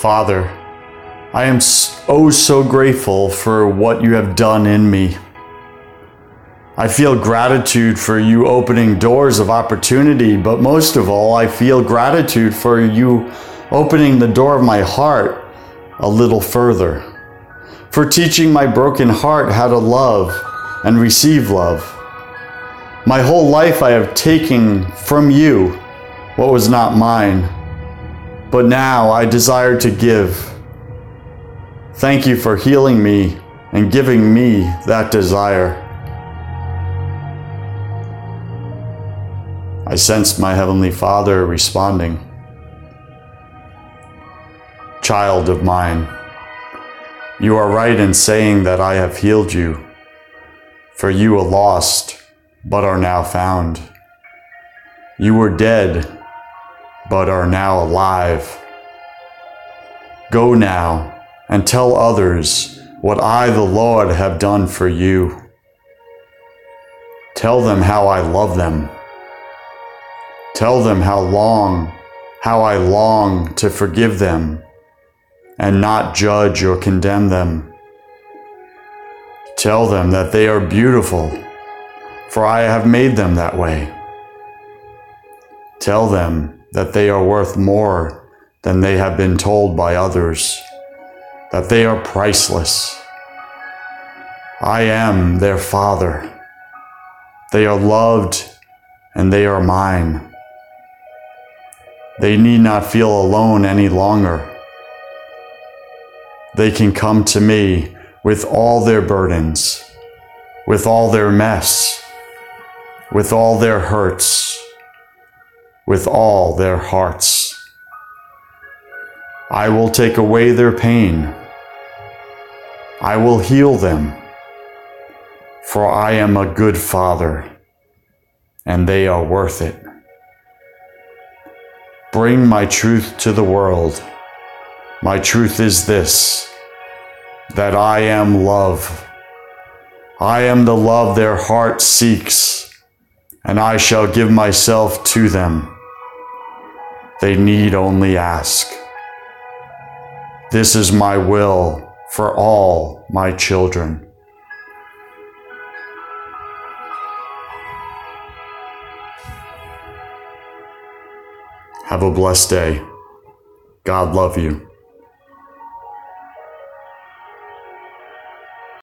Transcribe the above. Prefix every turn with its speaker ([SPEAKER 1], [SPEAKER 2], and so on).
[SPEAKER 1] Father, I am oh so grateful for what you have done in me. I feel gratitude for you opening doors of opportunity, but most of all, I feel gratitude for you opening the door of my heart a little further, for teaching my broken heart how to love and receive love. My whole life I have taken from you what was not mine, but now I desire to give. Thank you for healing me and giving me that desire. I sensed my Heavenly Father responding. Child of mine, you are right in saying that I have healed you, for you were lost, but are now found. You were dead, but are now alive. Go now and tell others what I, the Lord, have done for you. Tell them how I love them Tell them how long, how I long to forgive them and not judge or condemn them. Tell them that they are beautiful, for I have made them that way. Tell them that they are worth more than they have been told by others, that they are priceless. I am their Father. They are loved and they are mine. They need not feel alone any longer. They can come to me with all their burdens, with all their mess, with all their hurts, with all their hearts. I will take away their pain. I will heal them, for I am a good father, and they are worth it. Bring my truth to the world. My truth is this that I am love. I am the love their heart seeks, and I shall give myself to them. They need only ask. This is my will for all my children. Have a blessed day. God love you.